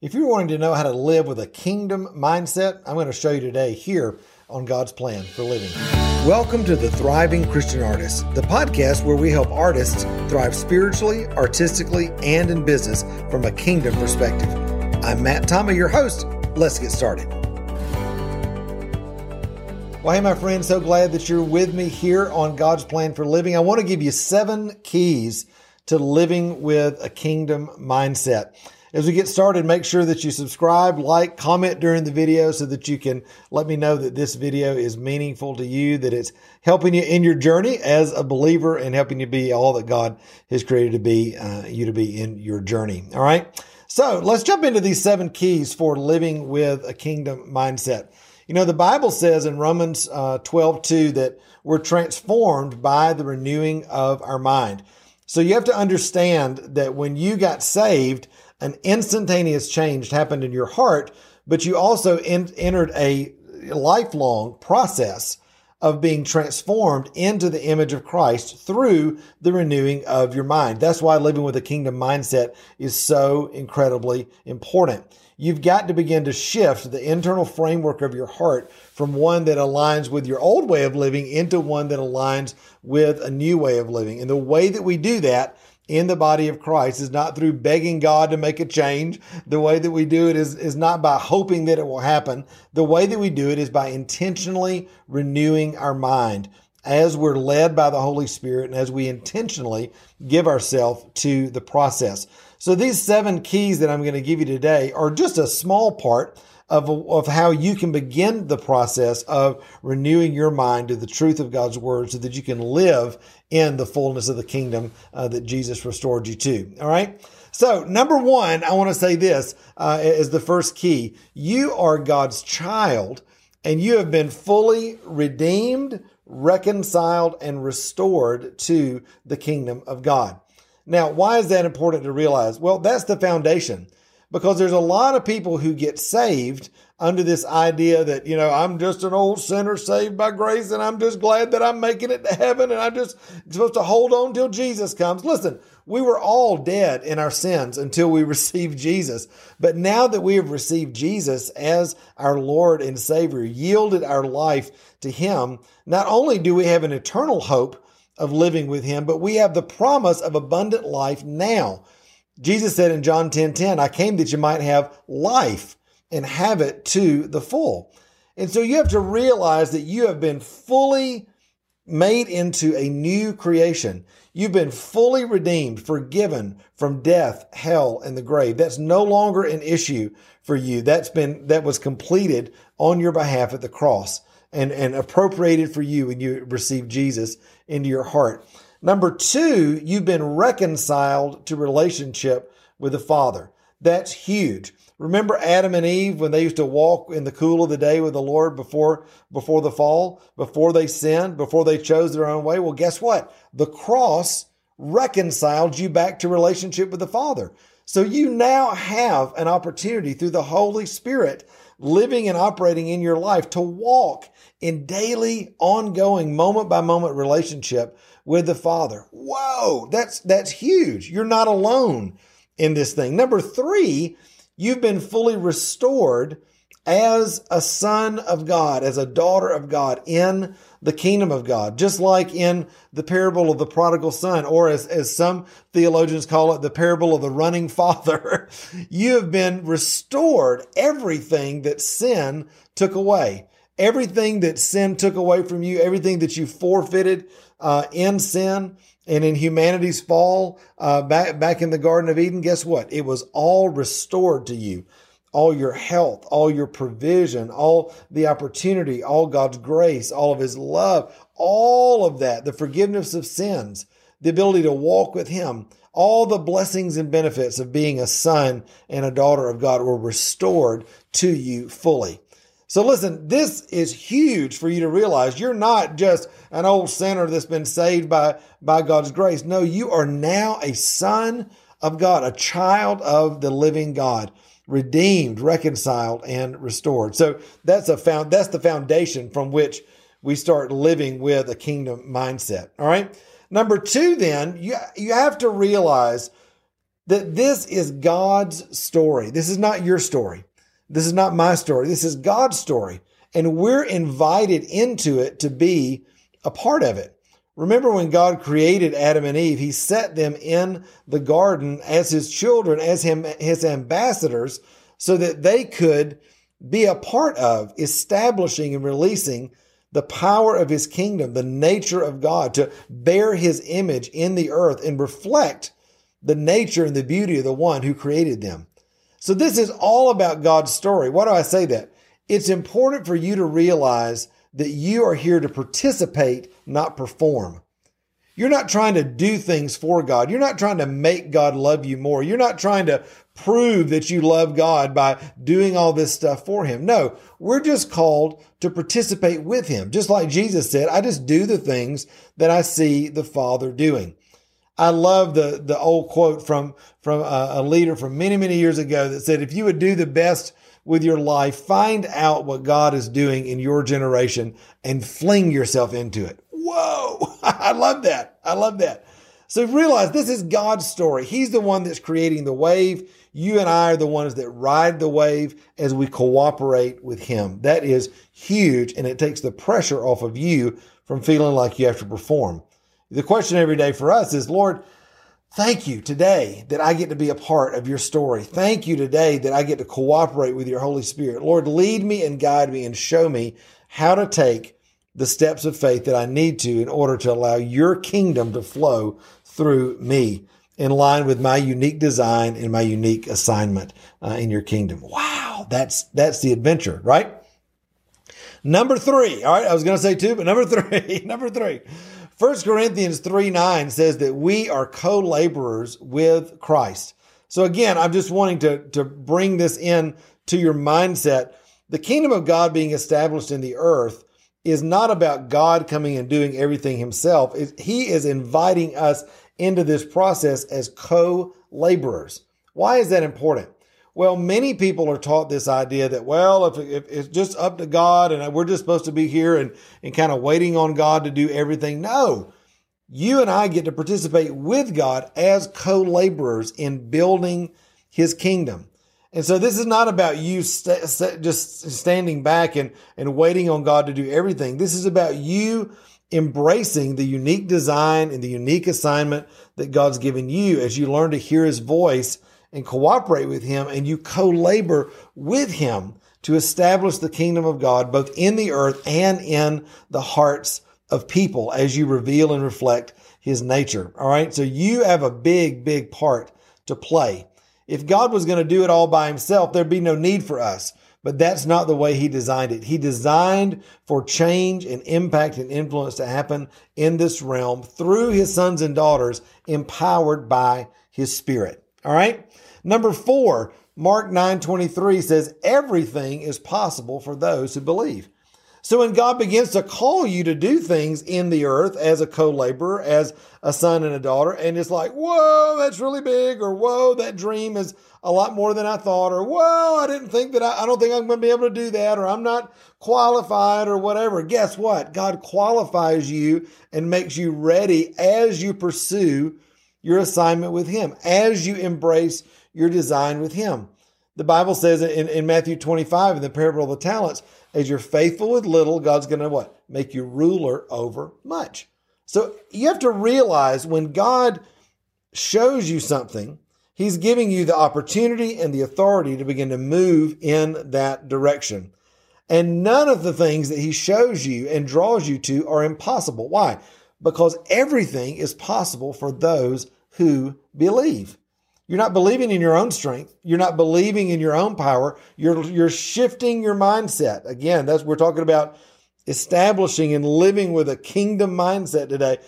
If you're wanting to know how to live with a kingdom mindset, I'm going to show you today here on God's plan for living. Welcome to the Thriving Christian Artist, the podcast where we help artists thrive spiritually, artistically, and in business from a kingdom perspective. I'm Matt Tommey, your host. Let's get started. Well, hey, my friend, so glad that you're with me here on God's plan for living. I want to give you seven keys to living with a kingdom mindset. As we get started, make sure that you subscribe, like, comment during the video so that you can let me know that this video is meaningful to you, that it's helping you in your journey as a believer and helping you be all that God has created to be, uh, you to be in your journey. All right. So let's jump into these seven keys for living with a kingdom mindset. You know, the Bible says in Romans uh, 12, 2 that we're transformed by the renewing of our mind. So you have to understand that when you got saved, an instantaneous change happened in your heart, but you also in, entered a lifelong process of being transformed into the image of Christ through the renewing of your mind. That's why living with a kingdom mindset is so incredibly important. You've got to begin to shift the internal framework of your heart from one that aligns with your old way of living into one that aligns with a new way of living. And the way that we do that in the body of Christ is not through begging God to make a change. The way that we do it is, is not by hoping that it will happen. The way that we do it is by intentionally renewing our mind as we're led by the Holy Spirit and as we intentionally give ourselves to the process. So these seven keys that I'm going to give you today are just a small part of, of how you can begin the process of renewing your mind to the truth of God's word so that you can live in the fullness of the kingdom uh, that Jesus restored you to. All right. So, number one, I want to say this uh, is the first key. You are God's child and you have been fully redeemed, reconciled, and restored to the kingdom of God. Now, why is that important to realize? Well, that's the foundation because there's a lot of people who get saved under this idea that, you know, I'm just an old sinner saved by grace and I'm just glad that I'm making it to heaven and I'm just supposed to hold on till Jesus comes. Listen, we were all dead in our sins until we received Jesus. But now that we have received Jesus as our Lord and Savior, yielded our life to Him, not only do we have an eternal hope of living with Him, but we have the promise of abundant life now. Jesus said in John 10 10, I came that you might have life and have it to the full. And so you have to realize that you have been fully made into a new creation. You've been fully redeemed, forgiven from death, hell, and the grave. That's no longer an issue for you. That's been, that was completed on your behalf at the cross and, and appropriated for you when you received Jesus into your heart. Number two, you've been reconciled to relationship with the Father. That's huge. Remember Adam and Eve when they used to walk in the cool of the day with the Lord before, before the fall, before they sinned, before they chose their own way? Well, guess what? The cross reconciled you back to relationship with the Father. So you now have an opportunity through the Holy Spirit living and operating in your life to walk in daily, ongoing, moment by moment relationship with the Father. Whoa, that's, that's huge. You're not alone in this thing. Number three, you've been fully restored as a son of God, as a daughter of God in the kingdom of God, just like in the parable of the prodigal son, or as, as some theologians call it, the parable of the running father. you have been restored everything that sin took away. Everything that sin took away from you, everything that you forfeited uh, in sin and in humanity's fall uh, back back in the Garden of Eden, guess what? It was all restored to you. All your health, all your provision, all the opportunity, all God's grace, all of His love, all of that, the forgiveness of sins, the ability to walk with Him, all the blessings and benefits of being a son and a daughter of God were restored to you fully. So listen, this is huge for you to realize. You're not just an old sinner that's been saved by, by God's grace. No, you are now a son of God, a child of the living God, redeemed, reconciled, and restored. So that's a found, that's the foundation from which we start living with a kingdom mindset. All right. Number two, then, you, you have to realize that this is God's story. This is not your story. This is not my story. This is God's story. And we're invited into it to be a part of it. Remember when God created Adam and Eve, he set them in the garden as his children, as him, his ambassadors, so that they could be a part of establishing and releasing the power of his kingdom, the nature of God, to bear his image in the earth and reflect the nature and the beauty of the one who created them. So this is all about God's story. Why do I say that? It's important for you to realize that you are here to participate, not perform. You're not trying to do things for God. You're not trying to make God love you more. You're not trying to prove that you love God by doing all this stuff for Him. No, we're just called to participate with Him. Just like Jesus said, I just do the things that I see the Father doing. I love the, the old quote from, from a, a leader from many, many years ago that said, if you would do the best with your life, find out what God is doing in your generation and fling yourself into it. Whoa. I love that. I love that. So realize this is God's story. He's the one that's creating the wave. You and I are the ones that ride the wave as we cooperate with Him. That is huge and it takes the pressure off of you from feeling like you have to perform. The question every day for us is, Lord, thank you today that I get to be a part of your story. Thank you today that I get to cooperate with your Holy Spirit. Lord, lead me and guide me and show me how to take the steps of faith that I need to in order to allow your kingdom to flow through me in line with my unique design and my unique assignment uh, in your kingdom. Wow, that's that's the adventure, right? Number three. All right, I was going to say two, but number three. number three. 1 Corinthians 3 9 says that we are co laborers with Christ. So again, I'm just wanting to, to bring this in to your mindset. The kingdom of God being established in the earth is not about God coming and doing everything himself. He is inviting us into this process as co laborers. Why is that important? Well, many people are taught this idea that, well, if, if, it's just up to God and we're just supposed to be here and, and kind of waiting on God to do everything. No, you and I get to participate with God as co laborers in building his kingdom. And so this is not about you st- st- just standing back and, and waiting on God to do everything. This is about you embracing the unique design and the unique assignment that God's given you as you learn to hear his voice and cooperate with him and you co-labor with him to establish the kingdom of God both in the earth and in the hearts of people as you reveal and reflect his nature. All right. So you have a big, big part to play. If God was going to do it all by himself, there'd be no need for us. But that's not the way he designed it. He designed for change and impact and influence to happen in this realm through his sons and daughters empowered by his spirit. All right. Number four, Mark 9 23 says, everything is possible for those who believe. So when God begins to call you to do things in the earth as a co-laborer, as a son and a daughter, and it's like, whoa, that's really big, or whoa, that dream is a lot more than I thought, or whoa, I didn't think that I, I don't think I'm going to be able to do that, or I'm not qualified, or whatever. Guess what? God qualifies you and makes you ready as you pursue your assignment with Him, as you embrace your design with Him. The Bible says in, in Matthew 25 in the parable of the talents, as you're faithful with little, God's going to what? Make you ruler over much. So you have to realize when God shows you something, He's giving you the opportunity and the authority to begin to move in that direction. And none of the things that He shows you and draws you to are impossible. Why? Because everything is possible for those who believe. You're not believing in your own strength. You're not believing in your own power. You're, you're shifting your mindset. Again, that's we're talking about establishing and living with a kingdom mindset today.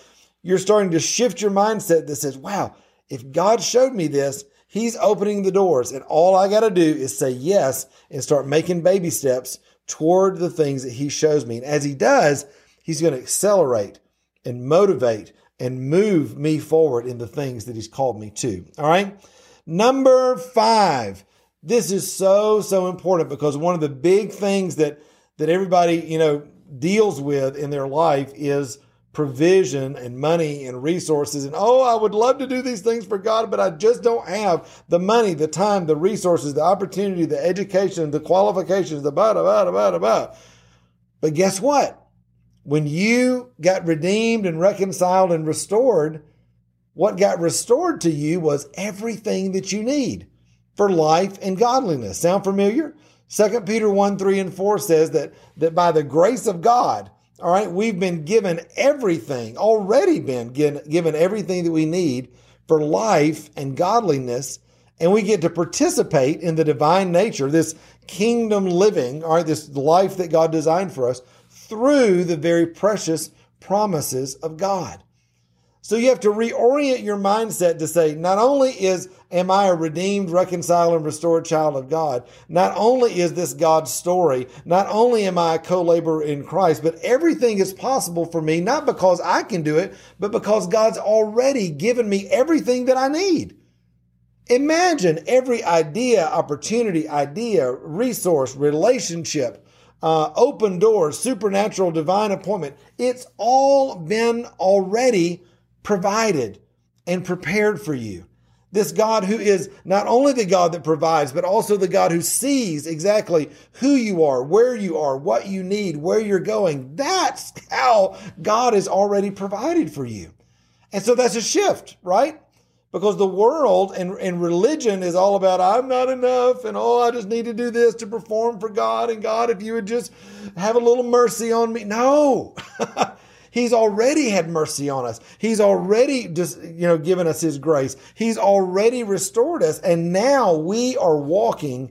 You're starting to shift your mindset that says, wow, if God showed me this, He's opening the doors. And all I got to do is say yes and start making baby steps toward the things that He shows me. And as He does, He's going to accelerate and motivate and move me forward in the things that He's called me to. All right. Number five. This is so, so important because one of the big things that, that everybody, you know, deals with in their life is provision and money and resources. And oh, I would love to do these things for God, but I just don't have the money, the time, the resources, the opportunity, the education, the qualifications, the blah, blah, blah, blah, blah. But guess what? When you got redeemed and reconciled and restored, what got restored to you was everything that you need for life and godliness. Sound familiar? 2 Peter 1, 3, and 4 says that, that by the grace of God, all right, we've been given everything, already been given, given everything that we need for life and godliness, and we get to participate in the divine nature, this kingdom living, all right, this life that God designed for us through the very precious promises of God. So you have to reorient your mindset to say, not only is am I a redeemed, reconciled, and restored child of God, not only is this God's story, not only am I a co-laborer in Christ, but everything is possible for me, not because I can do it, but because God's already given me everything that I need. Imagine every idea, opportunity, idea, resource, relationship, uh, open doors, supernatural divine appointment. It's all been already provided and prepared for you. This God who is not only the God that provides, but also the God who sees exactly who you are, where you are, what you need, where you're going. That's how God has already provided for you. And so that's a shift, right? Because the world and, and religion is all about, I'm not enough, and oh, I just need to do this to perform for God. And God, if you would just have a little mercy on me. No. He's already had mercy on us. He's already just, you know, given us his grace. He's already restored us. And now we are walking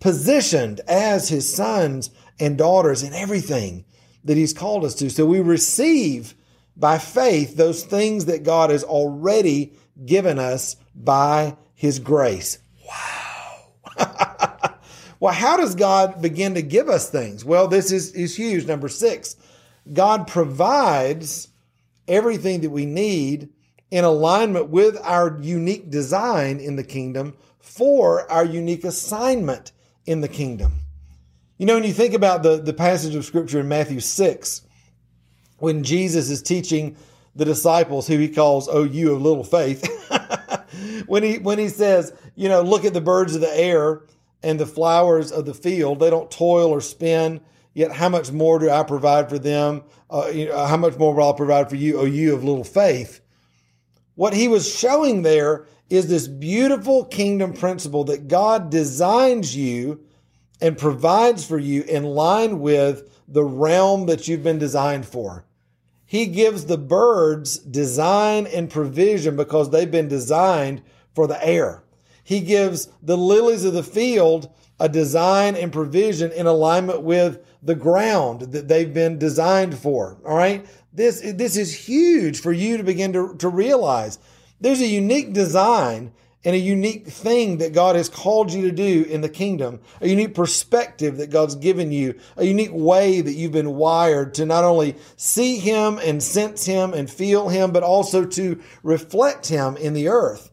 positioned as his sons and daughters in everything that he's called us to. So we receive by faith those things that God has already given us by his grace. Wow. well, how does God begin to give us things? Well, this is, is huge. Number six, God provides everything that we need in alignment with our unique design in the kingdom for our unique assignment in the kingdom. You know, when you think about the, the passage of scripture in Matthew 6, when Jesus is teaching the disciples who he calls, Oh, you of little faith, when he when he says, you know, look at the birds of the air and the flowers of the field, they don't toil or spin Yet how much more do I provide for them? Uh, you know, how much more will I provide for you, O you of little faith? What he was showing there is this beautiful kingdom principle that God designs you and provides for you in line with the realm that you've been designed for. He gives the birds design and provision because they've been designed for the air. He gives the lilies of the field a design and provision in alignment with the ground that they've been designed for. All right. This, this is huge for you to begin to, to realize. There's a unique design and a unique thing that God has called you to do in the kingdom, a unique perspective that God's given you, a unique way that you've been wired to not only see Him and sense Him and feel Him, but also to reflect Him in the earth.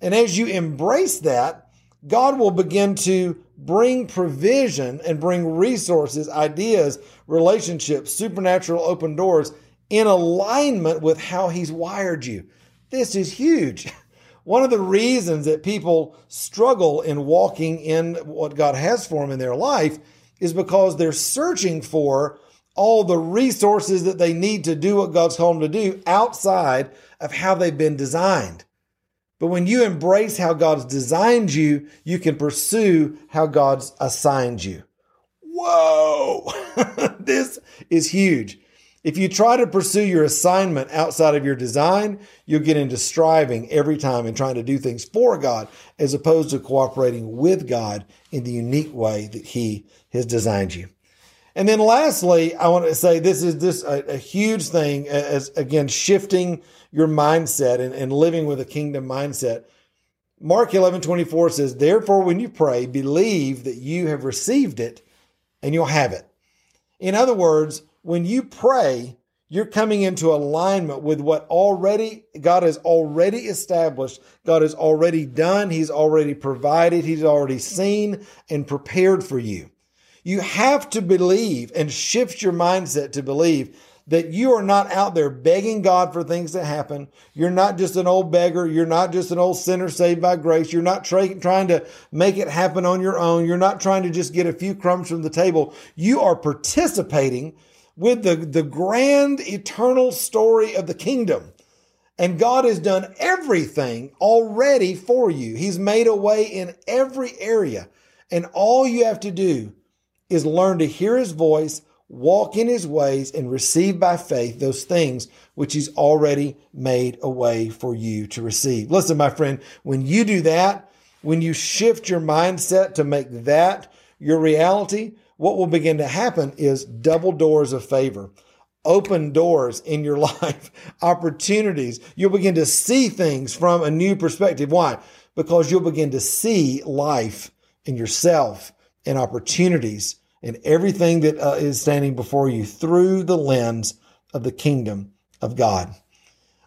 And as you embrace that, God will begin to bring provision and bring resources, ideas, relationships, supernatural open doors in alignment with how He's wired you. This is huge. One of the reasons that people struggle in walking in what God has for them in their life is because they're searching for all the resources that they need to do what God's called them to do outside of how they've been designed. But when you embrace how God's designed you, you can pursue how God's assigned you. Whoa! this is huge. If you try to pursue your assignment outside of your design, you'll get into striving every time and trying to do things for God as opposed to cooperating with God in the unique way that He has designed you. And then lastly, I want to say this is this a, a huge thing as again shifting your mindset and, and living with a kingdom mindset. Mark 11, 24 says, Therefore, when you pray, believe that you have received it and you'll have it. In other words, when you pray, you're coming into alignment with what already God has already established. God has already done. He's already provided. He's already seen and prepared for you. You have to believe and shift your mindset to believe that you are not out there begging God for things to happen. You're not just an old beggar. You're not just an old sinner saved by grace. You're not tra- trying to make it happen on your own. You're not trying to just get a few crumbs from the table. You are participating with the, the grand eternal story of the kingdom. And God has done everything already for you. He's made a way in every area. And all you have to do is learn to hear his voice, walk in his ways, and receive by faith those things which he's already made a way for you to receive. Listen, my friend, when you do that, when you shift your mindset to make that your reality, what will begin to happen is double doors of favor open doors in your life, opportunities. You'll begin to see things from a new perspective. Why? Because you'll begin to see life in yourself and opportunities and everything that uh, is standing before you through the lens of the kingdom of God.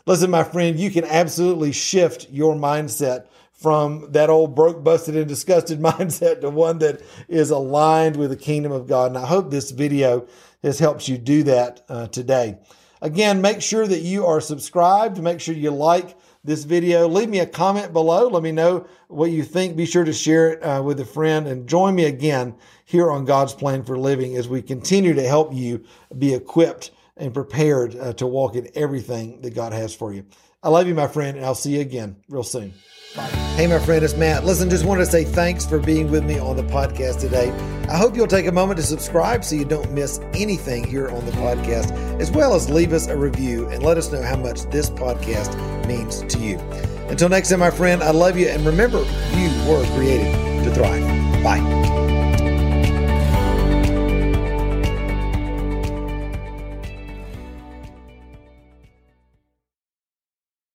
Listen, my friend, you can absolutely shift your mindset from that old broke, busted, and disgusted mindset to one that is aligned with the kingdom of God. And I hope this video has helped you do that uh, today. Again, make sure that you are subscribed. Make sure you like this video. Leave me a comment below. Let me know what you think. Be sure to share it uh, with a friend and join me again here on God's Plan for Living as we continue to help you be equipped and prepared uh, to walk in everything that God has for you. I love you, my friend, and I'll see you again real soon. Hey, my friend, it's Matt. Listen, just wanted to say thanks for being with me on the podcast today. I hope you'll take a moment to subscribe so you don't miss anything here on the podcast, as well as leave us a review and let us know how much this podcast means to you. Until next time, my friend, I love you. And remember, you were created to thrive. Bye.